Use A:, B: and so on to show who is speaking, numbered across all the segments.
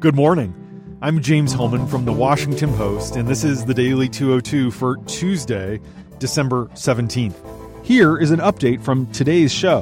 A: Good morning. I'm James Hohmann from the Washington Post, and this is the Daily 202 for Tuesday, December 17th. Here is an update from today's show.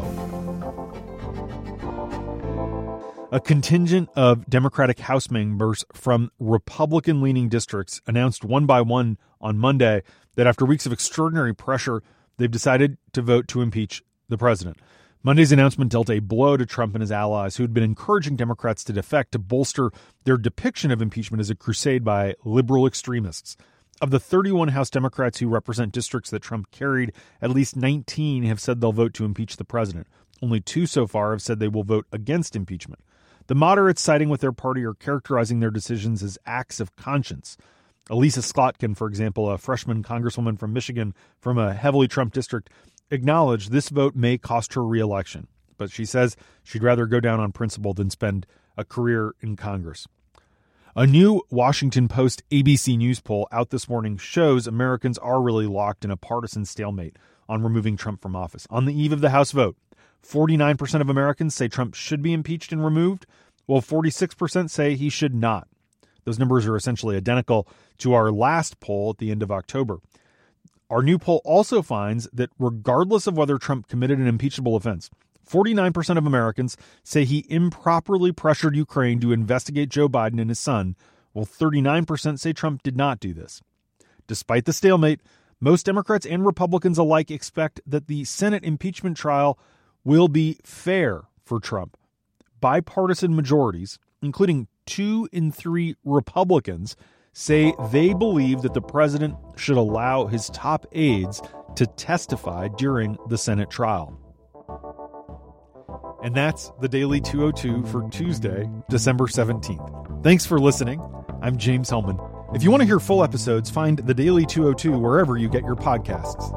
A: A contingent of Democratic House members from Republican leaning districts announced one by one on Monday that after weeks of extraordinary pressure, they've decided to vote to impeach the president. Monday's announcement dealt a blow to Trump and his allies, who had been encouraging Democrats to defect to bolster their depiction of impeachment as a crusade by liberal extremists. Of the 31 House Democrats who represent districts that Trump carried, at least 19 have said they'll vote to impeach the president. Only two so far have said they will vote against impeachment. The moderates siding with their party are characterizing their decisions as acts of conscience. Elissa Slotkin, for example, a freshman congresswoman from Michigan from a heavily Trump district, acknowledged this vote may cost her reelection, but she says she'd rather go down on principle than spend a career in Congress. A new Washington Post ABC News poll out this morning shows Americans are really locked in a partisan stalemate on removing Trump from office. On the eve of the House vote, 49% of Americans say Trump should be impeached and removed, while 46% say he should not. Those numbers are essentially identical to our last poll at the end of October. Our new poll also finds that regardless of whether Trump committed an impeachable offense, 49% of Americans say he improperly pressured Ukraine to investigate Joe Biden and his son, while 39% say Trump did not do this. Despite the stalemate, most Democrats and Republicans alike expect that the Senate impeachment trial will be fair for Trump. Bipartisan majorities, including two in three Republicans, say they believe that the president should allow his top aides to testify during the Senate trial. And that's the Daily 202 for Tuesday, December 17th. Thanks for listening. I'm James Hohmann. If you want to hear full episodes, find the Daily 202 wherever you get your podcasts.